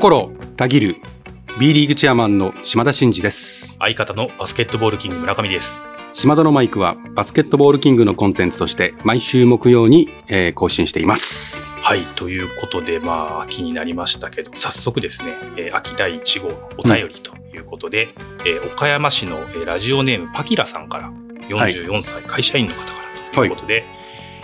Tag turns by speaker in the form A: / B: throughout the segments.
A: 心たぎる B リーグチェアマンの島田真二です。
B: 相方のバスケットボールキング村上です。
A: 島田のマイクはバスケットボールキングのコンテンツとして毎週木曜に、えー更新しています。
B: はい、ということで、まあ、秋になりましたけど、早速ですね、えー秋第1号のお便りということで、えー岡山市の、えーラジオネームパキラさんから、44歳会社員の方からということで、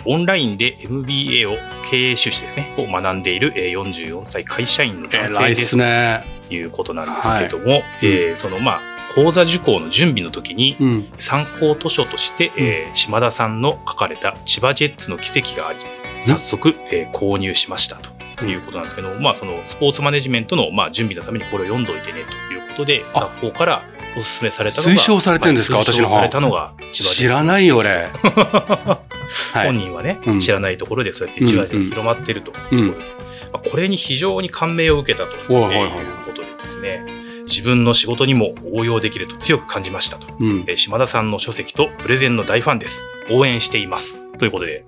B: オンラインで MBA を経営修士ですね、を学んでいる、えー44歳会社員の男性です。す
A: ね。
B: ということなんですけども、えーその、まあ、講座受講の準備の時に、
A: うん。
B: 参考図書として、えー島田さんの書かれた千葉ジェッツの奇跡があり、早速、えー購入しましたということなんですけど、まあそのスポーツマネジメントの、まあ、準備のためにこれを読んどいてねということで、
A: あ。
B: 学校からお勧めされたのが。
A: 推奨されてるんですか？
B: まあ
A: 私の方
B: 推奨されたのが千葉ジェッツの奇跡
A: 知らないよ俺。は い
B: 本人はね、
A: うん
B: 知らないところでそうやってじわじわ広まってるということで、まあこれに非常に感銘を受けたと
A: はい
B: うことでですね、自分の仕事にも応用できると強く感じましたと。
A: うん
B: えー島田さんの書籍とプレゼンの大ファンです。応援しています。ということで、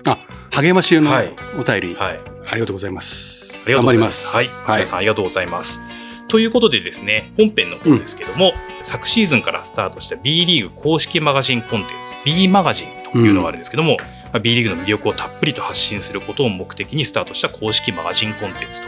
A: 励ましの
B: はい
A: お便り、
B: はい。
A: ありがとうございます
B: ありがとうございま。
A: 頑張りますす
B: はい。さんありがとうございます。ということでですね、本編の方ですけども、昨シーズンからスタートした B リーグ公式マガジンコンテンツ、B マガジンというのがあるんですけども、まあ B リーグの魅力をたっぷりと発信することを目的にスタートした公式マガジンコンテンツと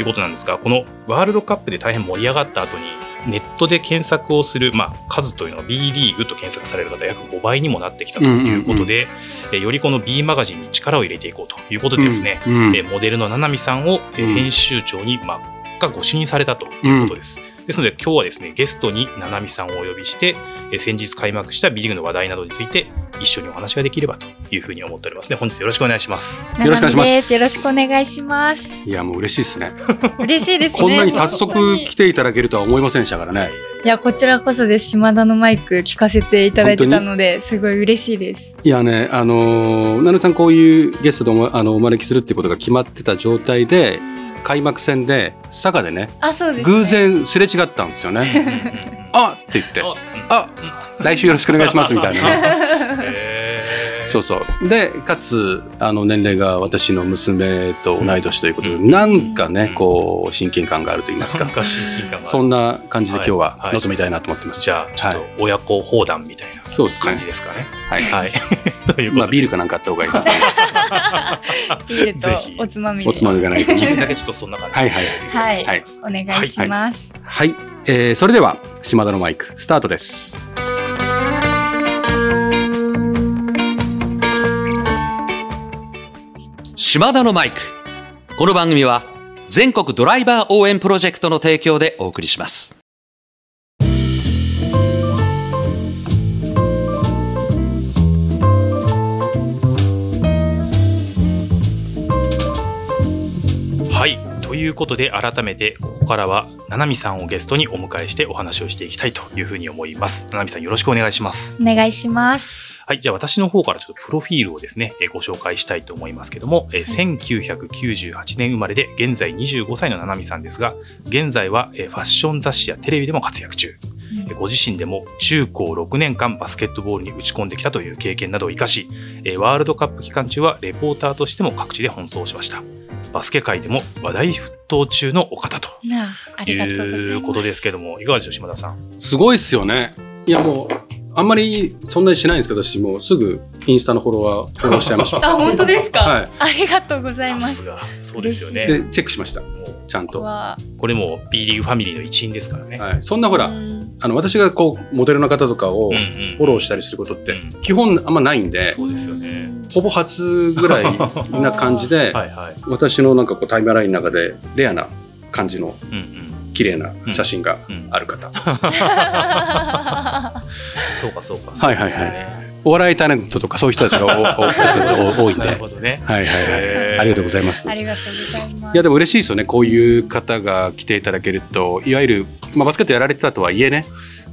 B: いうことなんですが、このワールドカップで大変盛り上がった後に、ネットで検索をする、まあ、数というのは B リーグと検索される方約5倍にもなってきたということで、えーよりこの B マガジンに力を入れていこうということでですね、
A: うんうん。
B: えーモデルの七海さんを、編集長に、まあ、がご就任されたということです。ですので今日はですね、ゲストに七海さんをお呼びして、えー先日開幕した B リーグの話題などについて一緒にお話ができればというふうに思っておりますね。本日よろしくお願いします。
A: よろしくお願いします
C: よろしくお願いします。
A: いやもう嬉しいですね
C: 嬉しいですね。
A: こんなに早速来ていただけるとは思いませんでしたからね
C: いや、こちらこそです。島田のマイク聞かせていただいてたので、すごい嬉しいです。
A: いやね、あのー、なるさんこういうゲストでおあのお招きするっていうことが決まってた状態で、開幕戦で、佐賀でね、
C: あ、そうです、ね。
A: 偶。然すれ違ったんですよね。あって言って、あ来週よろしくお願いしますみたいなね。そうそう。で、かつ、あの、年齢が私の娘と同い年ということで、なんかね、こう、親近感があると言いますか。
B: なんか親近感
A: そんな感じで今日は
B: はい
A: 臨みたいなと思ってます。
B: じゃあ、ちょっと親子砲弾みたいな感じですかね。
A: はい。
B: はい。という
A: まあ、ビールかなんかあった方がいい。
C: ビールとおつまみで。
A: おつまみがないと。
B: 気分だけちょっとそんな感じで。
A: はいはい
C: はい
A: はい
C: お願いします。
A: はい、えーそれでは島田のマイクスタートです。
D: 島田のマイク。この番組は全国ドライバー応援プロジェクトの提供でお送りします。
B: はい。ということで、改めて、ここからは、七海さんをゲストにお迎えしてお話をしていきたいというふうに思います。七海さん、よろしくお願いします。
C: お願いします。
B: はい。じゃあ、私の方からちょっとプロフィールをですね、えーご紹介したいと思いますけども、えー1998年生まれで、現在25歳の七海さんですが、現在は、えーファッション雑誌やテレビでも活躍中。えーご自身でも中高6年間バスケットボールに打ち込んできたという経験などを生かし、えーワールドカップ期間中はレポーターとしても各地で奔走しました。バスケ界でも話題沸騰中のお方と
C: なあ、ありがとうございます。
B: いうことですけども、いかがでしょう、島田さん。
A: すごいっすよね。いやもう、あんまりそんなにしないんですけど、私もうすぐインスタのフォロワー、フォローしちゃいました。
C: あ、本当ですか、
A: はい
C: ありがとうございます。
B: さすが、そうですよね。
A: で、チェックしました。
B: もう
A: ちゃんと。
B: これも B リーグファミリーの一員ですからね。
A: い。そんなほら、
C: うん
A: あの、私がこう、モデルの方とかをフォローしたりすることって
B: うん、
A: 基本あんまないんで、
B: そうですよね。
A: ほぼ初ぐらいな感じで、
B: はいはい。
A: 私のなんかこうタイムラインの中でレアな感じの。綺麗な写真が
B: うん
A: ある方。
B: そうかそうか。
A: はいはいはいお笑いタレントとかそういう人たちがおおお多いんで。
B: なる
A: はい
B: ほどね。
A: はいはい。
B: へー
A: ありがとうございます。
C: ありがとうございます。
A: いやでも嬉しいですよねこういう方が来ていただけるといわゆる、まあ、バスケットやられてたとはいえね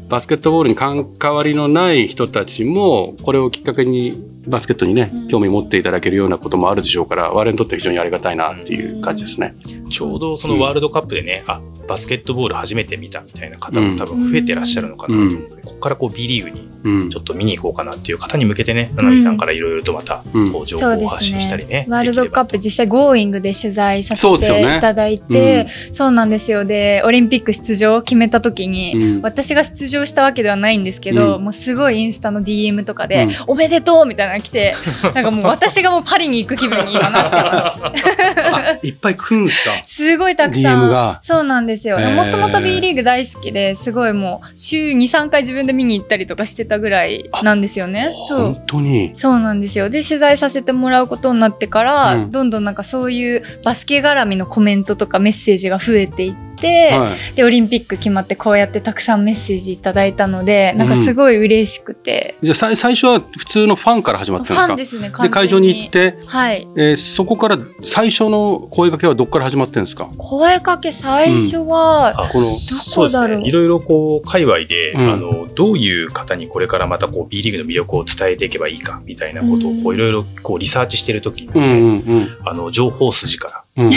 A: バスケットボールに関わりのない人たちもこれをきっかけにバスケットにね
C: うん。
A: 興味持っていただけるようなこともあるでしょうから我々にとって非常にありがたいなっていう感じですね。
B: ちょうどそのワールドカップでね、あバスケットボール初めて見たみたいな方も多分増えてらっしゃるのかなと思うので、ここからこう B リーグにちょっと見に行こうかなっていう方に向けてね、七海さんからいろいろとまたこう情報を発信したりね。
C: ワールドカップ実際 Going で取材させていただいて、そうなんですよ。で、オリンピック出場を決めた時に、私が出場したわけではないんですけど、もうすごいインスタの DM とかで、おめでとうみたいなの来て、なんかもう私がもうパリに行く気分に今なってます。
A: いっぱい来るんですか？
C: すごいたくさん。そうなんですよ。もともと B リーグ大好きですごいもう週2、3回自分で見に行ったりとかしてたぐらいなんですよね。
A: そう。本当に？
C: そうなんですよ。で、取材させてもらうことになってから、うん、どんどんなんかそういうバスケ絡みのコメントとかメッセージが増えていって、はい、でオリンピック決まってこうやってたくさんメッセージいただいたのでなんかすごい嬉しくて、
A: うん、じゃあ最初は普通のファンから始まったんですか？
C: ファンですね
A: で会場に行って、はい。えー、そこから最初の声かけはどこから始まってるんですか？
C: 声かけ最初は、うん、このどこだろう、
B: ね、いろいろこう界隈で、うん、あのどういう方にこれからまたこう B リーグの魅力を伝えていけばいいかみたいなことをこういろいろこうリサーチしてる時にですね、うんうんうん、あの情報筋から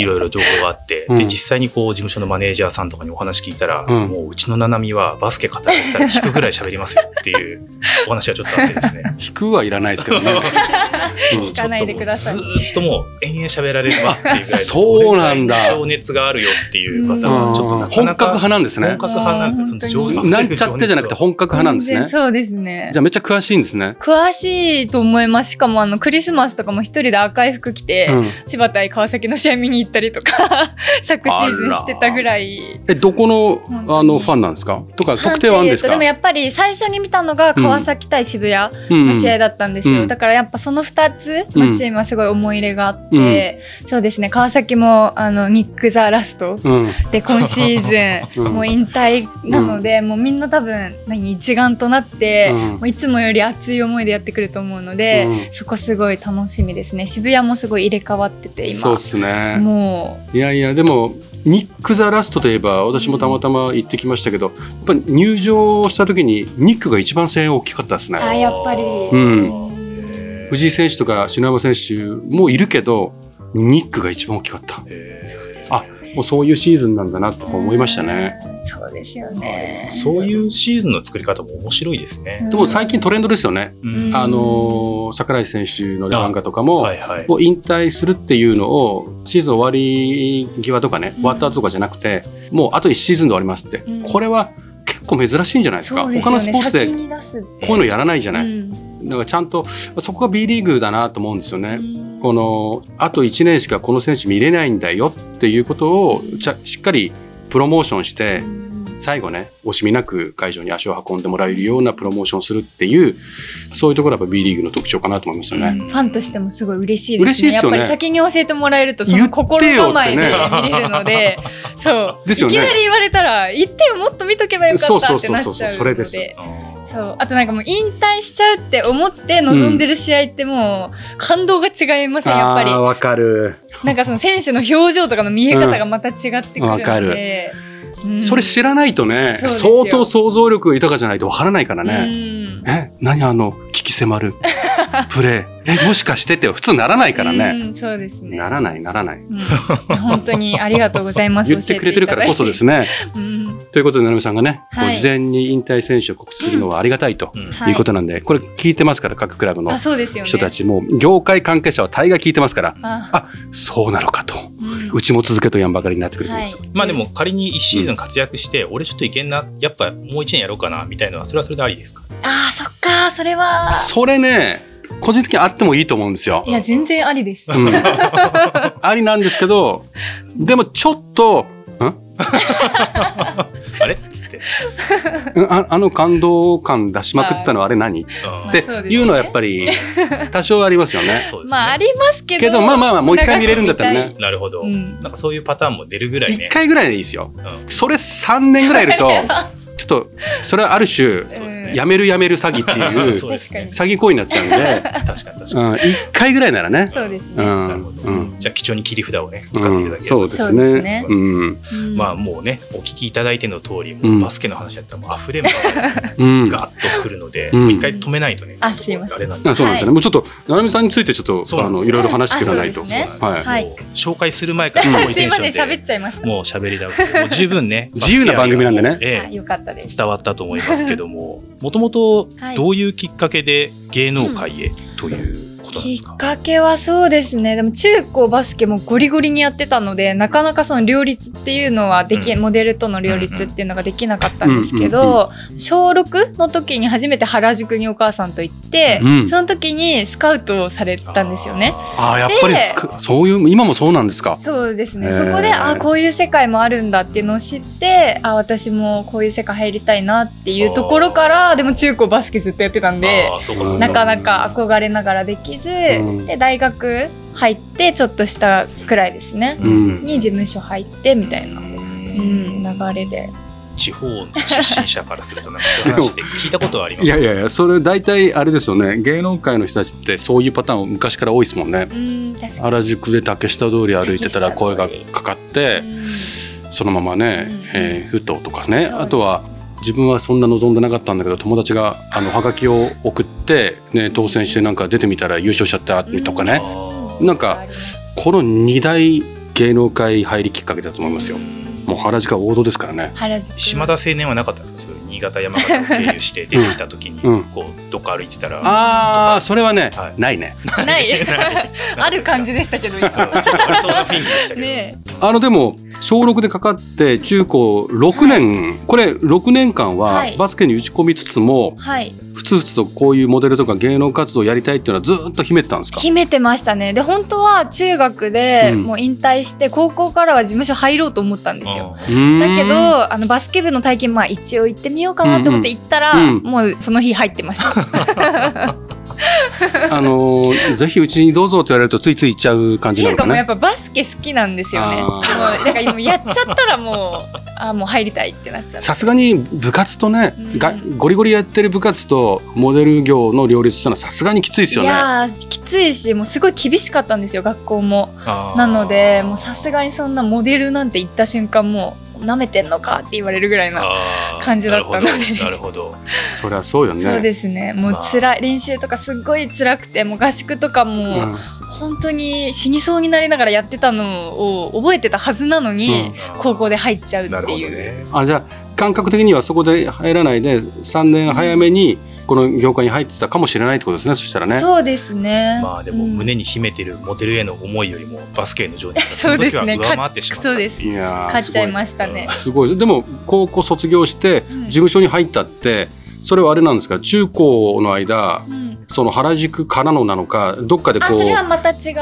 B: いろいろ情報があって、で実際にこう事務所のマネージャーさんとかにお話聞いたら、もううちの七海はバスケ語らせたら引くぐらい喋りますよっていう お話がちょっとあってですね。
A: 引くはいらないですけどね。
C: 引かないでください。
B: ずっともう延々喋られてますっていうぐらい
A: そうなんだ。
B: 情熱があるよっていう方はちょっとな
A: かなか本格派なんですね。
B: 本格派なんですよ。そ
A: のなんちゃってじゃなくて本格派なんですね。
C: そうですね。
A: じゃあめっちゃ詳しいんですね。
C: 詳しいと思います。しかもあのクリスマスとかも一人で赤い服着て、千葉対川崎の試合見に行ったりとか 昨シーズンしてたぐらい。
A: えどこのあのファンなんですか？とか特定はあるんですか？
C: でもやっぱり最初に見たのが川崎対渋谷の試合だったんですよ、うん、だからやっぱその2つのチームはすごい思い入れがあって、うん、そうですね川崎もあのニック・ザ・ラスト、うん、で今シーズンもう引退なので、もうみんな多分何一丸となって、もういつもより熱い思いでやってくると思うので、そこすごい楽しみですね。渋谷もすごい入れ替わってて今。
A: そうですね
C: もう。
A: いやいやでもニック・ザ・ラストといえば私もたまたま行ってきましたけど、やっぱ入場した時にニックが一番声援大きかったですね。
C: あやっぱり、
A: うん、藤井選手とか篠山選手もいるけどニックが一番大きかった。あもうそういうシーズンなんだなと思いましたね。
C: そうですよね。
B: そういうシーズンの作り方も面白いですね。
A: でも最近トレンドですよね。うん、あの櫻井選手の漫画とかも、はいはい、もう引退するっていうのをシーズン終わり際とかね、終わった後とかじゃなくて、もうあと1シーズンで終わりますって。うん、これは結構珍しいんじゃないですか。すね、他のスポーツでこういうのやらないじゃない。うん、だからちゃんとそこが B リーグだなと思うんですよね。このあと1年しかこの選手見れないんだよっていうことをしっかりプロモーションして、最後ね、惜しみなく会場に足を運んでもらえるようなプロモーションをするっていう、そういうところが B リーグの特徴かなと思いますよね。
C: ファンとしてもすごい嬉しいですね。
A: 嬉しいですよね。
C: やっぱり先に教えてもらえると、その心構えで見れるので、そう。ですよね。いきなり言われたら、言ってよ、もっと見とけばよかったってなっちゃうので。そうそうそうそう、それです。そう。あとなんかもう引退しちゃうって思って臨んでる試合ってもう感動が違いません、うん、やっぱり。
A: わかる。
C: なんかその選手の表情とかの見え方がまた違って。くる。ので、
A: うん、それ知らないとね相当想像力豊かじゃないとわからないからね、うん、え何あの聞き迫る。プレーえもしかしてって普通ならないからね、
C: うん、そうですね。
A: ならないならない、
C: うん、本当にありがとうございます。
A: 言ってくれてるからこそですね、うん。ということで、成美さんがね、はい、事前に引退選手を告知するのはありがたいということなんで、うんこれ聞いてますから、各クラブの。人たち、も業界関係者は大概聞いてますから、あ。そうなのかと、うん、うちも続けとやんばかりになってくると思います。はい、
B: まあでも仮に1シーズン活躍して、俺ちょっといけんな、やっぱもう1年やろうかな、みたいなのは、それはそれでありですか？
C: ああ、そっか、それは。
A: それね、個人的にあってもいいと思うんですよ。
C: いや、全然ありです。
A: うん、ありなんですけど、でもちょっと、
B: あれ？っつって
A: ああの感動感出しまくったのはあれ何、っていうのはやっぱり 多少ありますよね。
C: まあありますけど
A: けどまあまあまあもう一回見れるんだったらね。
B: なるほど、うん、なんかそういうパターンも出るぐらいね。
A: 一回ぐらいでいいですよ。うん、それ3年ぐらいいるとちょっとそれはある種、やめるやめる詐欺っていう 詐欺行為になっちゃうんで。確かに確かに、うん、1回ぐらいならね。
C: そうですね、うん
B: うん、じゃあ貴重に切り札をね使っていただければ、
A: そうですね。うん、
B: まあもうねお聞きいただいての通りバスケの話だったらもう溢れんばかりガッとくるので一回止めないとねあ
C: れ
B: なんです
A: そうなんですよね。もうちょっとななみさんについてちょっとあのいろいろ話していかないと、
B: はい、紹介する前から
C: すごいテンションで。喋っちゃいました。
B: もう喋りだもう十分ね
A: 自由な番組なんでね、
C: ええ、よかったです。
B: 伝わったと思いますけども もともとどういうきっかけで芸能界へという
C: きっかけはそうですね。でも中高バスケもゴリゴリにやってたのでなかなかその両立っていうのはでき、うん、モデルとの両立っていうのができなかったんですけど、小6の時に初めて原宿にお母さんと行って、うん、その時にスカウトをされたんですよね。
A: ああやっぱりそういう今もそうなんですか？
C: そうですね。そこであこういう世界もあるんだっていうのを知ってあ私もこういう世界入りたいなっていうところからでも中高バスケずっとやってたんでなかなか憧れながらできず、うん、で大学入ってちょっとしたくらいですね、うん、に事務所入ってみたいな、うん、流れで。
B: 地方の出身者からするとなんかそういう話って聞いたことはあります、ね、
A: いやいやいやそれ大体あれですよね。芸能界の人たちってそういうパターン昔から多いですもんね。原宿で竹下通り歩いてたら声がかかってそのままね、うん、えー、ふととかね。あとは自分はそんな望んでなかったんだけど友達があのハガキを送って、ね、当選してなんか出てみたら優勝しちゃったとかね、うん、なんかこの2大芸能界入りきっかけだと思いますよ。もう原宿は王道ですからね。
B: 島田青年はなかったんですか？そういう新潟山形を経由して出てきた時に、こうどっか歩いてたら。
A: ああそれはね、はい、ないね。
C: ない。ある感じでしたけど。ちょっと
B: そうな雰囲気でしたけど。ね、
A: あのでも小6でかかって中高6年、はい、これ6年間はバスケに打ち込みつつも、はい、ふつふつとこういうモデルとか芸能活動をやりたいっていうのはずっと秘めてたんですか？
C: 秘めてましたね。で本当は中学でもう引退して、高校からは事務所入ろうと思ったんですよ。だけどあのバスケ部の体験まあ一応行ってみようかなと思って行ったら、うん。うん、もうその日入ってました
A: あのぜひうちにどうぞって言われるとついつい行っちゃう感じなのか
C: ね。やっぱバスケ好きなんですよね。もうだから今やっちゃったらもうあもう入りたいってなっちゃう。
A: さすがに部活とね、うん、がゴリゴリやってる部活とモデル業の両立したのはさすがにきついですよね。い
C: やきついしもうすごい厳しかったんですよ学校も。なのでもうさすがにそんなモデルなんて言った瞬間もう。舐めてんのかって言われるぐらいな感じだったので。
B: なるほど
A: そりゃそうよね。
C: そうですね。もう辛い練習とかすっごい辛くてもう合宿とかも本当に死にそうになりながらやってたのを覚えてたはずなのに、高校で入っちゃうっていう、ね、
A: あじゃあ感覚的にはそこで入らないで3年早めに、うんこの業界に入ってたかもしれないってことですねそしたらね。
C: そうですね。
B: まあでも胸に秘めてるモデルへの思いよりもバスケへの情熱がその時は上回ってしまった。そうです
C: いや勝っちゃいましたね。
A: すごい。でも高校卒業して事務所に入ったって、それはあれなんですか？中高の間、うんその原宿からのなのかどっかでこう
C: それはまた違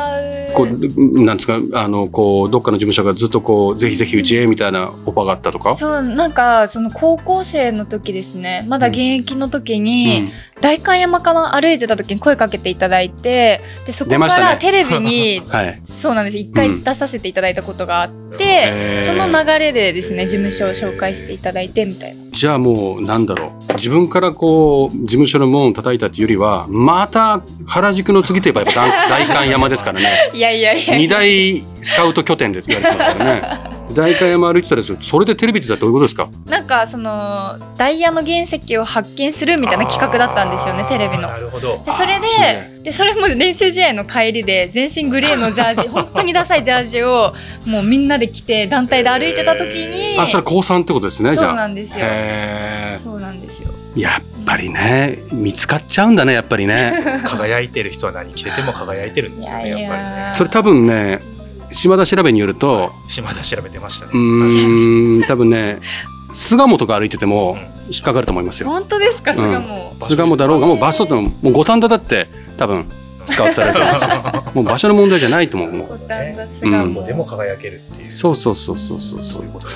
A: う。こうなんですかあのこうどっかの事務所がずっとこうぜひぜひうちへみたいなオファーがあったとか？
C: そうなんかその高校生の時ですね。まだ現役の時に、うん、代官山かな歩いてた時に声かけていただいてでそこからテレビに、はい、そうなんです。一回出させていただいたことがあって、うん、その流れでですね事務所を紹介していただいてみたいな。
A: じゃあもうなんだろう。自分からこう事務所の門を叩いたっていうよりはまた原宿の次といえばやっぱ代官 山ですからね。
C: いやいやいや。
A: 二大スカウト拠点で言われてますからね。代官山歩いてたらそれでテレビってどういうことですか？
C: なんかそのダイヤの原石を発見するみたいな企画だったんですよねテレビの。なるほど。じゃそれででそれも練習試合の帰りで全身グレーのジャージ 本当にダサいジャージをもうみんなで着て団体で歩いてた時に
A: あそれ高3ってことですね
C: そうなんですよ。そうなんですよ。
A: やっぱりね見つかっちゃうんだねやっぱりね。
B: 輝いてる人は何着てても輝いてるんですよねやっぱりね。
A: それ多分ね島田調べによると、
B: 島田調べてましたね
A: うん多分ね巣鴨とか歩いてても引っかかると思いますよ。
C: 本当ですか？巣鴨、
A: 巣鴨だろうがもう場所ってもう五反田だって多分スカウトされてるんですよ。もう場所の問題じゃないと思う。もう。
B: うん、でも輝けるっていう。
A: そうそうそうそうそうそういうこと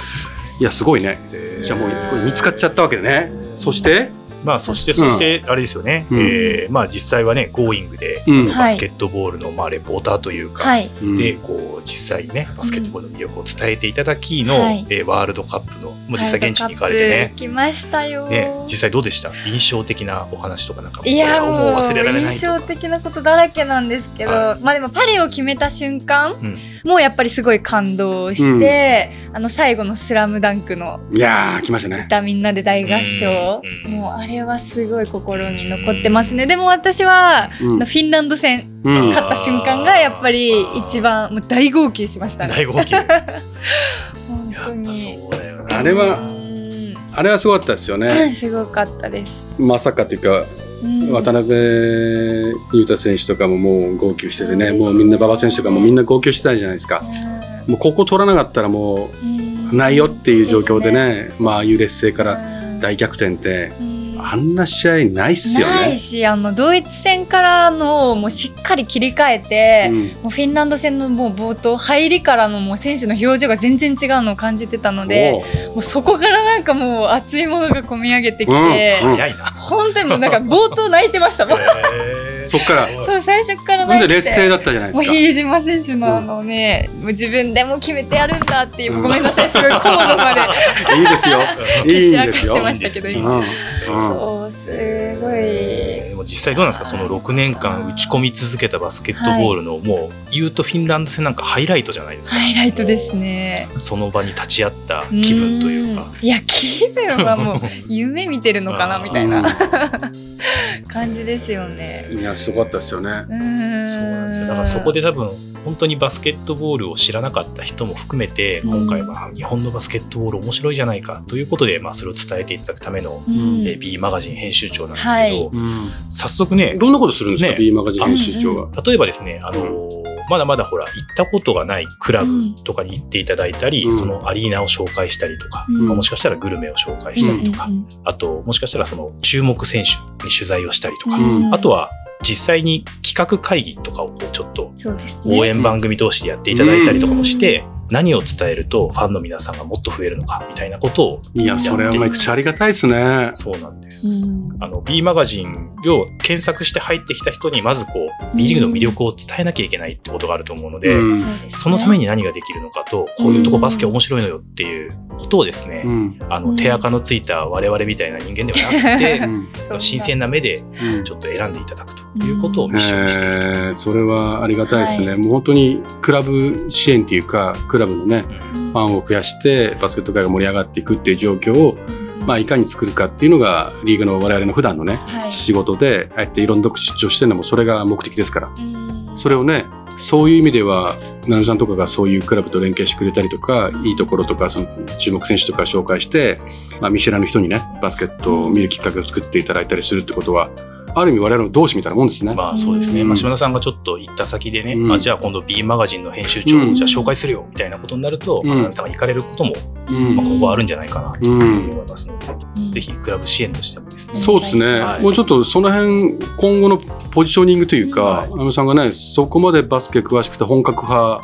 A: いやすごいね。じゃあもうこれ見つかっちゃったわけでね。そして
B: まあそしてそしてあれですよね、うん、えー、まあ実際はね「Going で」バスケットボールのまあレポーターというか、はい、でこう実際にねバスケットボールの魅力を伝えていただきの、うん、えー、ワールドカップのもう実際現地に行かれてね。
C: 来ましたよ、
B: ね、実際どうでした？印象的なお話とかなんか
C: いやもう忘れられない印象的なことだらけなんですけど、まあでもパリを決めた瞬間、うんもうやっぱりすごい感動して、うん、あの最後の「スラムダンクの
A: いや来ましたね。
C: みんなで大合唱、うん、もうあれはすごい心に残ってますね。でも私は、うん、フィンランド戦、勝った瞬間がやっぱり一番もう大号泣しましたね。
B: 大号泣。本
C: 当に。
A: あれはあれはすごかったですよね。
C: すごかったです。
A: まさかというか渡辺裕太選手とかももう号泣しててね、もうみんな馬場選手とかもみんな号泣してたじゃないですか。もうここ取らなかったらもうないよっていう状況でね、まあああいう劣勢から大逆転って、あんな試合ないっすよね。
C: ないしあのドイツ戦からのもうしっかり切り替えて、うん、もうフィンランド戦のもう冒頭入りからのもう選手の表情が全然違うのを感じてたのでもうそこからなんかもう熱いものが込み上げてきて、うん。うん、本当にもうなんか冒頭泣いてましたもん。
A: そっから
C: そう最初から
A: なんで劣勢だったじゃないですか。
C: もう比江島選手のあのね、もう自分でも決めてやるんだっていう、ごめんなさいすごい高度まで
A: いいですよ。
C: いいんですよ。してましたけど今。そうすごい。
B: でも実際どうなんですか？その6年間打ち込み続けたバスケットボールの、もう言うとフィンランド戦なんかハイライトじゃないですか。
C: ハイライトですね。
B: その場に立ち会った気分というか。
C: いや気分はもう夢見てるのかなみたいな 感じですよね。
A: いやすごかったですよね。そう
B: なんですよ。だからそこで多分本当にバスケットボールを知らなかった人も含めて、今回は日本のバスケットボール面白いじゃないかということで、まあ、それを伝えていただくための、うん、え B マガジン編集長なんですけど、はい、早速ね
A: どんなことするんですか、ね、B マガジン編集長は？
B: 例えばですねあのまだまだほら行ったことがないクラブとかに行っていただいたり、うん、そのアリーナを紹介したりとか、うん、まあ、もしかしたらグルメを紹介したりとか、うん、あともしかしたらその注目選手に取材をしたりとか、あとは実際に企画会議とかをこうちょっと応援番組同士でやっていただいたりとかもして、何を伝えるとファンの皆さんがもっと増えるのかみたいなことを
A: いやそれはめちゃありがたいですね。
B: そうなんです、あの B マガジンを検索して入ってきた人にまずこう B リーグの魅力を伝えなきゃいけないってことがあると思うので、うん、そのために何ができるのかとこういうとこバスケ面白いのよっていうことをですね、うん、あの手垢のついた我々みたいな人間ではなくて、うん、新鮮な目でちょっと選んでいただくということをミッションにしていると、え
A: ー、それはありがたいですね、はい、もう本当にクラブ支援っていうかクラブのね、ファンを増やしてバスケット界が盛り上がっていくっていう状況を、まあ、いかに作るかっていうのがリーグの我々の普段のね、はい、仕事でああやっていろんなとこ出張してるのもそれが目的ですから、それをねそういう意味では成美さんとかがそういうクラブと連携してくれたりとかいいところとかその注目選手とか紹介して、まあ、見知らぬ人にねバスケットを見るきっかけを作っていただいたりするってことはある意味我々の同志みたいなもんですね。
B: まあそうですね。まあ島田さんがちょっと行った先でね、うん、あじゃあ今度 B マガジンの編集長をじゃあ紹介するよみたいなことになると、うん、まあ、さんが行かれることも、うん、まあ今後あるんじゃないかなと思いますので、うん、ぜひクラブ支援としてもですね。
A: そうですね。もうちょっとその辺今後のポジショニングというか、はい、あのさんがねそこまでバスケ詳しくて本格派、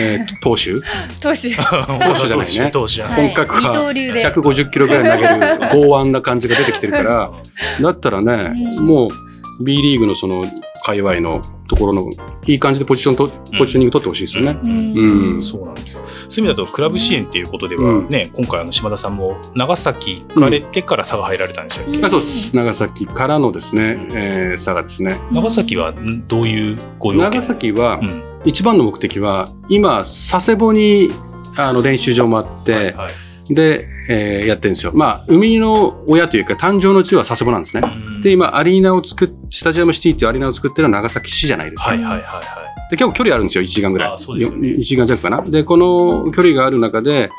A: えー、投手？
C: 投手。
A: 投手じゃないね。
B: 投手。
A: 本格派、150キロぐらい投げる剛腕な感じが出てきてるから、だったらね、もう B リーグのその界隈のところのいい感じでポジションと、ポジショニング取ってほしいですよね。
B: うん、そうなんですよ。そういう意味だとクラブ支援っていうことではね、今回あの島田さんも長崎行かれてから佐賀入られたんでしたっけ、
A: そうです。長崎からのですね、え佐賀ですね。
B: 長崎はどういうご用
A: 長崎は、一番の目的は今佐世保にあの練習場もあって、はいはいで、えー、やってるんですよ。まあ、生みの親というか、誕生の地は佐世保なんですね。で、今、アリーナを作っ、スタジアムシティっていうアリーナを作ってるのは長崎市じゃないですか。はいはいはい、はい。で、結構距離あるんですよ、1時間ぐらい。あそうですね、1時間弱かな。で、この距離がある中で、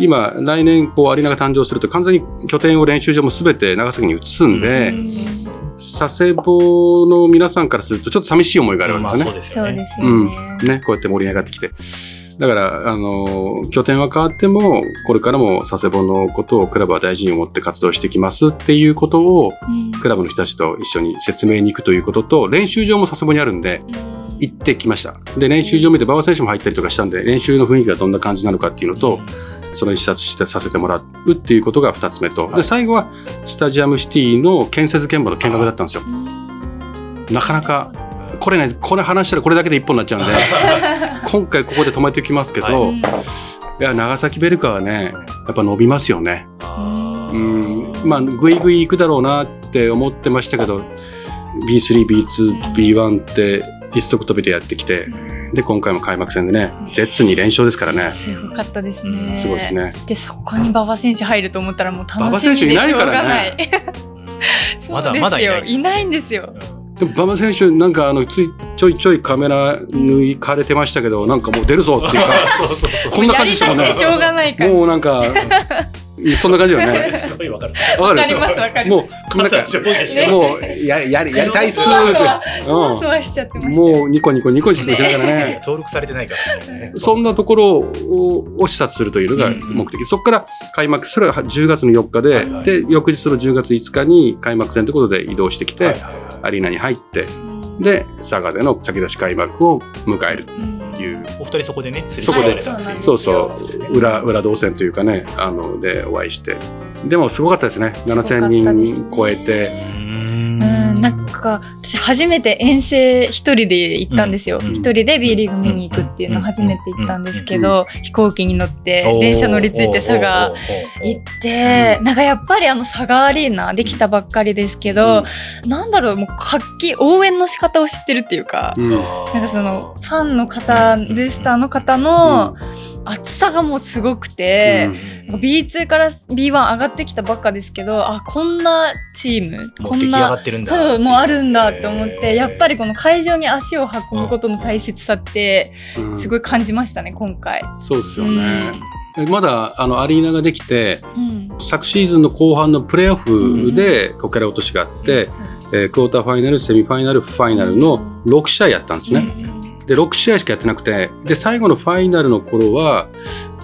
A: 今、来年、こう、アリーナが誕生すると、完全に拠点を練習場もすべて長崎に移すんで、佐世保の皆さんからすると、ちょっと寂しい思いがあるわけですね。まあ、そうですよね。うん。ね、こうやって盛り上がってきて。だから、あの、拠点は変わっても、これからも佐世保のことをクラブは大事に思って活動してきますっていうことを、クラブの人たちと一緒に説明に行くということと、練習場も佐世保にあるんで、行ってきました。で、練習場見て馬場選手も入ったりとかしたんで、練習の雰囲気がどんな感じなのかっていうのと、それに視察してさせてもらうっていうことが2つ目と、で、最後はスタジアムシティの建設現場の見学だったんですよ。なかなか、これね、これ話したらこれだけで一本になっちゃうんで、今回ここで止めておきますけど、はい、いや、長崎ベルカはね、やっぱ伸びますよね。うん、まあ、ぐいぐい行くだろうなって思ってましたけど、B3、B2、B1 って一足飛びでやってきて、で、今回も開幕戦でね、ジェッツに連勝ですからね。
C: すごかったですね。
A: すごいですね。
C: で、そこに馬場選手入ると思ったらもう楽しみでしょうがない。まだまだいないいないんですよ。
A: でも馬場選手なんかあのついちょいちょいカメラ抜かれてましたけどなんかもう出るぞっていうか こんな感じで
C: しょうね。しょうがない
A: もうなんか そんな感じよね。
B: すごいわかる。
C: わかりますわか
A: る。もう、なんか、もう、や、やり、やりたいっす
C: そわそわしちゃってま
A: した。もう、ニコニコニコニコしながらね。
B: 登録されてないからね。
A: そんなところを視察するというのが目的。そこから開幕、それが10月の4日で、で、翌日の10月5日に開幕戦ということで移動してきて、アリーナに入って、で、佐賀での先出し開幕を迎える。いう。
B: お二人そこでね、
A: そこで、そうそう、裏、裏動線というかね、あの、でお会いして。でもすごかったですね。7000人超えて。
C: か私初めて遠征一人で行ったんですよ。一、うん、人で B リーグ見に行くっていうの初めて行ったんですけど、飛行機に乗って電車乗り継いで佐賀行って、なんかやっぱりあの佐賀アリーナできたばっかりですけど、うん、なんだろうもう活気応援の仕方を知ってるっていうか、うん、なんかそのファンの方ブースターの方の、厚さがもうすごくて、うん、B2 から B1 上がってきたばっかですけどあこんなチームこんなそうもうあるんだって思ってやっぱりこの会場に足を運ぶことの大切さってすごい感じましたね、うん、今回。
A: そうですよね、うん、まだあのアリーナができて、昨シーズンの後半のプレーオフでここから落としがあって、えー、クォーターファイナルセミファイナルファイナルの6試合やったんですね。で6試合しかやってなくてで最後のファイナルの頃は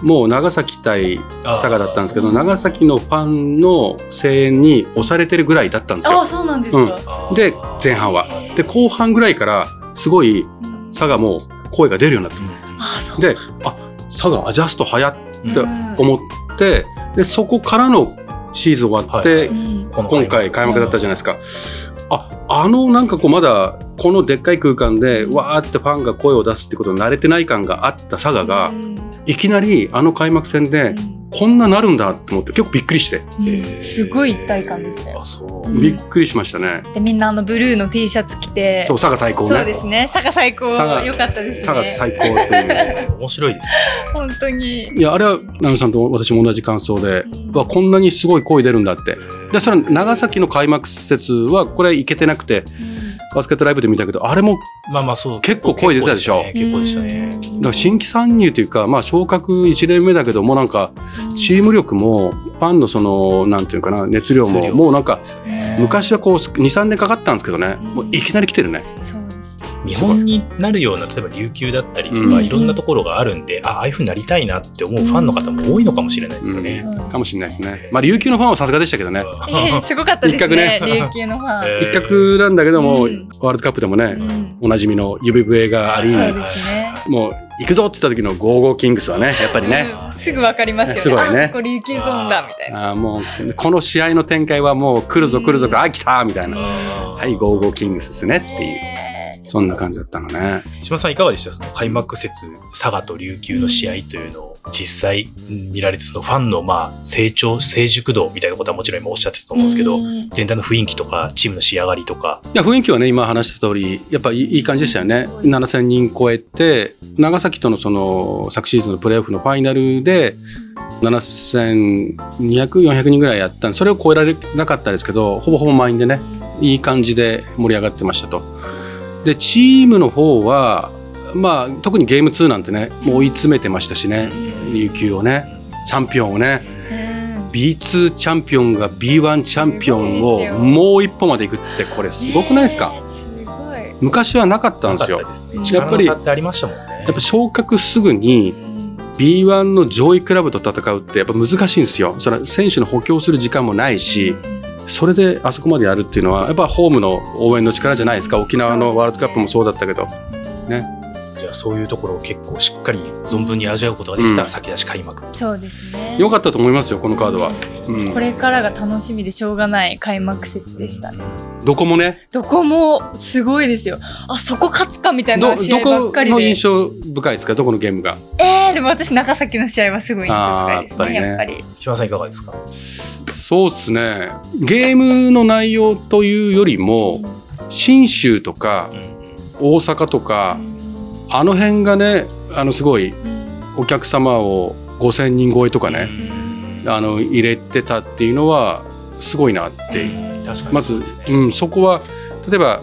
A: もう長崎対佐賀だったんですけど長崎のファンの声援に押されてるぐらいだったんですよ。
C: あそうなんですか、
A: うん、で前半は。で後半ぐらいからすごい佐賀も声が出るようになった。うん、あそう。であ佐賀アジャスト早って思って、でそこからのシーズン終わって、はい、今回開幕だったじゃないですか。ああのなんかこうまだこのでっかい空間でわーってファンが声を出すってことに慣れてない感があった佐賀が、いきなりあの開幕戦で、こんななるんだって思って結構びっくりして、
C: すごい一体感でしたよ。
A: びっくりしましたね。
C: でみんなあのブルーの T シャツ着て。
A: そう佐賀最高ね。
C: そうですね。佐賀最高。よかったです
A: ね。佐賀最高という。
B: 面白いですね。
C: 本当に。
A: いやあれはナミさんと私も同じ感想で、わこんなにすごい声出るんだって。でそれ長崎の開幕節はこれいけてなくて、バスケットライブで見たけど、あれもまあまあそう。結構声出てたでしょ？
B: 結構でしたね。
A: だから新規参入というか、まあ昇格1年目だけどもなんか、チーム力も、ファンのその、なんていうかな、熱量も、も。うなんか、昔はこう、2、3年かかったんですけどね、もういきなり来てるね。
C: そう
B: 見本になるような例えば琉球だったりとか、いろんなところがあるんで、あああいうふうになりたいなって思うファンの方も多いのかもしれないですよね。
A: かもしれないですね。まあ琉球のファンはさすがでしたけどね。
C: すごかったですね。琉球のファ
A: ン。一角なんだけども、ワールドカップでもね、おなじみの指笛があり、もう行くぞって言った時のゴーゴーキングスはね、やっぱりね。
C: すぐわかりますよね。
A: すごいね。
C: これ琉球ゾーンだみたいな。
A: あもうこの試合の展開はもう来るぞ来るぞあ来たみたいな。はい、ゴーゴーキングスですねっていう。そんな感じだったのね。
B: 島さんいかがでした？その開幕節、佐賀と琉球の試合というのを実際見られて、そのファンのまあ成長、成熟度みたいなことはもちろん今おっしゃってたと思うんですけど、全体の雰囲気とか、チームの仕上がりとか。
A: いや、雰囲気はね、今話した通り、やっぱいい感じでしたよね。7000人超えて、長崎とのその昨シーズンのプレーオフのファイナルで、7200、400人ぐらいやったんで、それを超えられなかったですけど、ほぼほぼ満員でね、いい感じで盛り上がってましたと。でチームの方は、まあ、特にゲーム2なんてねもう追い詰めてましたしね琉球をねチャンピオンをね B2 チャンピオンが B1 チャンピオンをもう一歩までいくってこれすごくないですか？昔はなかったんですよ。
B: やっぱりやっ
A: ぱ昇格すぐに B1 の上位クラブと戦うってやっぱ難しいんですよ。それ選手の補強する時間もないし、それであそこまでやるっていうのはやっぱホームの応援の力じゃないですか？沖縄のワールドカップもそうだったけど。ね。
B: じゃあそういうところを結構しっかり存分に味わうことができた先出し開幕、うん、
C: そうですね
A: 良かったと思いますよこのカードは、
C: うん、これからが楽しみでしょうがない開幕節でしたね
A: どこもね。
C: どこもすごいですよ。あそこ勝つかみたいな試合ばっかりで。
A: どこの印象深いですか？どこのゲームが？
C: えー、でも私長崎の試合はすごい印象深いですねやっぱり、ね、
B: 島さんいかがですか？
A: そうですね。ゲームの内容というよりも信州とか大阪とか、あの辺がねあのすごいお客様を5,000人超えとかね、あの入れてたっていうのはすごいなって、まず、うん、そこは例えば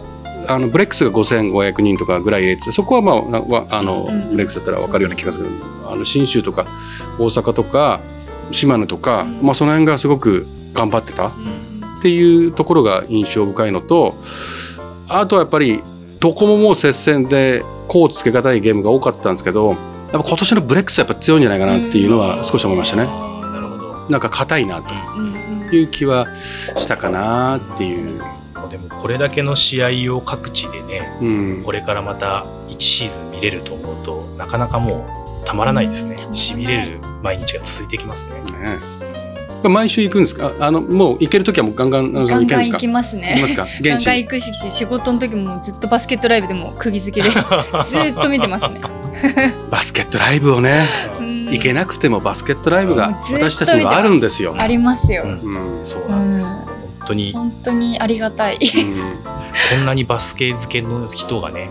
A: あのブレックスが5500人とかぐらい入れてそこはまああの、ブレックスだったら分かるような気がする。あの信州とか大阪とか島根とか、まあ、その辺がすごく頑張ってたっていうところが印象深いのとあとはやっぱりどこももう接戦でこうつけがたいゲームが多かったんですけどやっぱ今年のブレックスはやっぱ強いんじゃないかなっていうのは少し思いましたね。なんか硬いなと。いう気はしたかなっていう。
B: でもこれだけの試合を各地でね、うん、これからまた1シーズン見れると思うとなかなかもうたまらないですね。しびれる毎日が続いてきますね。ね
A: 毎週行くんですか？あのもう行ける時はもうガンガンガンガン
C: 行きますね。
A: 行きますか？
C: ガンガン行くし仕事の時もずっとバスケットライブでも釘付けで ずっと見てますね。
A: バスケットライブをね 行けなくてもバスケットライブが私たちにはあるんですよ。
C: ありますよ、う
B: ん、そうなんです、当に。
C: 本当にありがたい、
B: こんなにバスケ漬けの人がね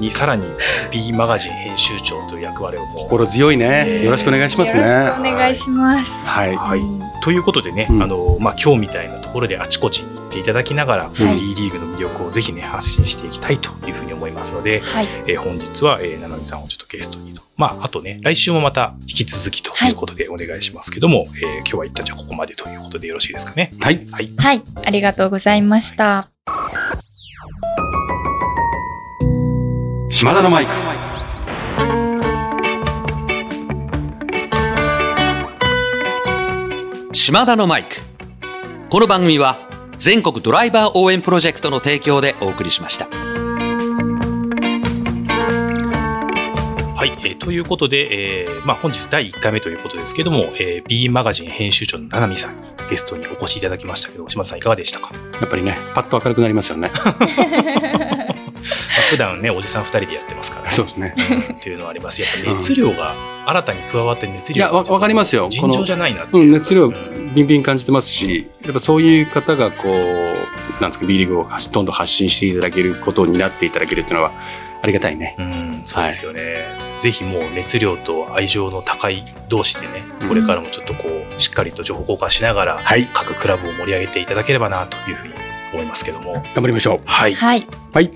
B: にさらに B マガジン編集長という役割を
A: 心強いね、よろしくお願いしますね。よろ
C: しくお願いします。
A: はい、
B: はい、ということでね、あのまあ今日みたいなところであちこちに行っていただきながら、B リーグの魅力をぜひね発信していきたいというふうに思いますので、はい、え本日は、えー、七海さんをちょっとゲストにとまあ、あとね、来週もまた引き続きということでお願いしますけども、はい、えー、今日は一旦じゃあここまでということでよろしいですかね？
A: はい。
C: はい。はい、ありがとうございました。
A: 島田のマイク。
D: 島田のマイク。この番組は全国ドライバー応援プロジェクトの提供でお送りしました。
B: はい、えー、ということで、えーまあ、本日第1回目ということですけども、えー、B マガジン編集長の七海さんにゲストにお越しいただきましたけど、島田さんいかがでしたか？
A: やっぱりね、パッと明るくなりますよね。
B: 普段ね、おじさん2人でやってますから
A: ね。そうですね。
B: っていうのはあります。やっぱ熱量が新たに加わって熱量
A: が。いや、わかりますよ。
B: 尋常じゃないな
A: うん、熱量ビンビン感じてますし、やっぱそういう方がこう、なんですか、B リーグをどんどん発信していただけることになっていただけるっていうのは、ありがたいね。
B: うん、そうですよね。はい、ぜひもう熱量と愛情の高い同士でね、これからもちょっとこう、しっかりと情報交換しながら、はい、各クラブを盛り上げていただければなというふうに思いますけども。
A: 頑張りましょう。
B: はい。
C: はい。
A: はい。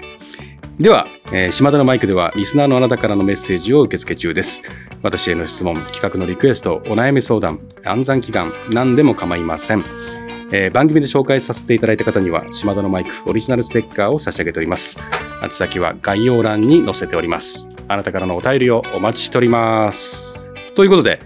A: では、えー、島田のマイクではリスナーのあなたからのメッセージを受け付け中です。私への質問、企画のリクエスト、お悩み相談、暗算祈願、何でも構いません。えー、番組で紹介させていただいた方には、島田のマイクオリジナルステッカーを差し上げております。宛先は概要欄に載せております。あなたからのお便りをお待ちしております。ということで、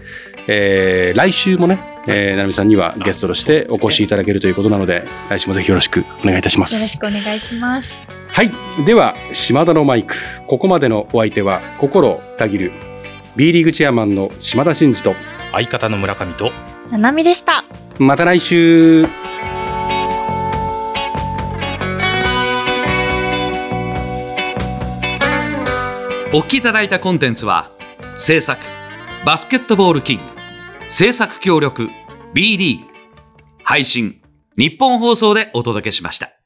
A: えー、来週もね、えー、なるみさんにはゲストとしてお越しいただけるということなので、来週もぜひよろしくお願いいたします。
C: よろしくお願いします。
A: はい。では、島田のマイク。ここまでのお相手は、心たぎる、B リーグチェアマンの島田真二と、
B: 相方の村上と、
C: ななみでした。
A: また来週
D: お聞きいただいたコンテンツは制作バスケットボールキング制作協力 B リーグ配信日本放送でお届けしました。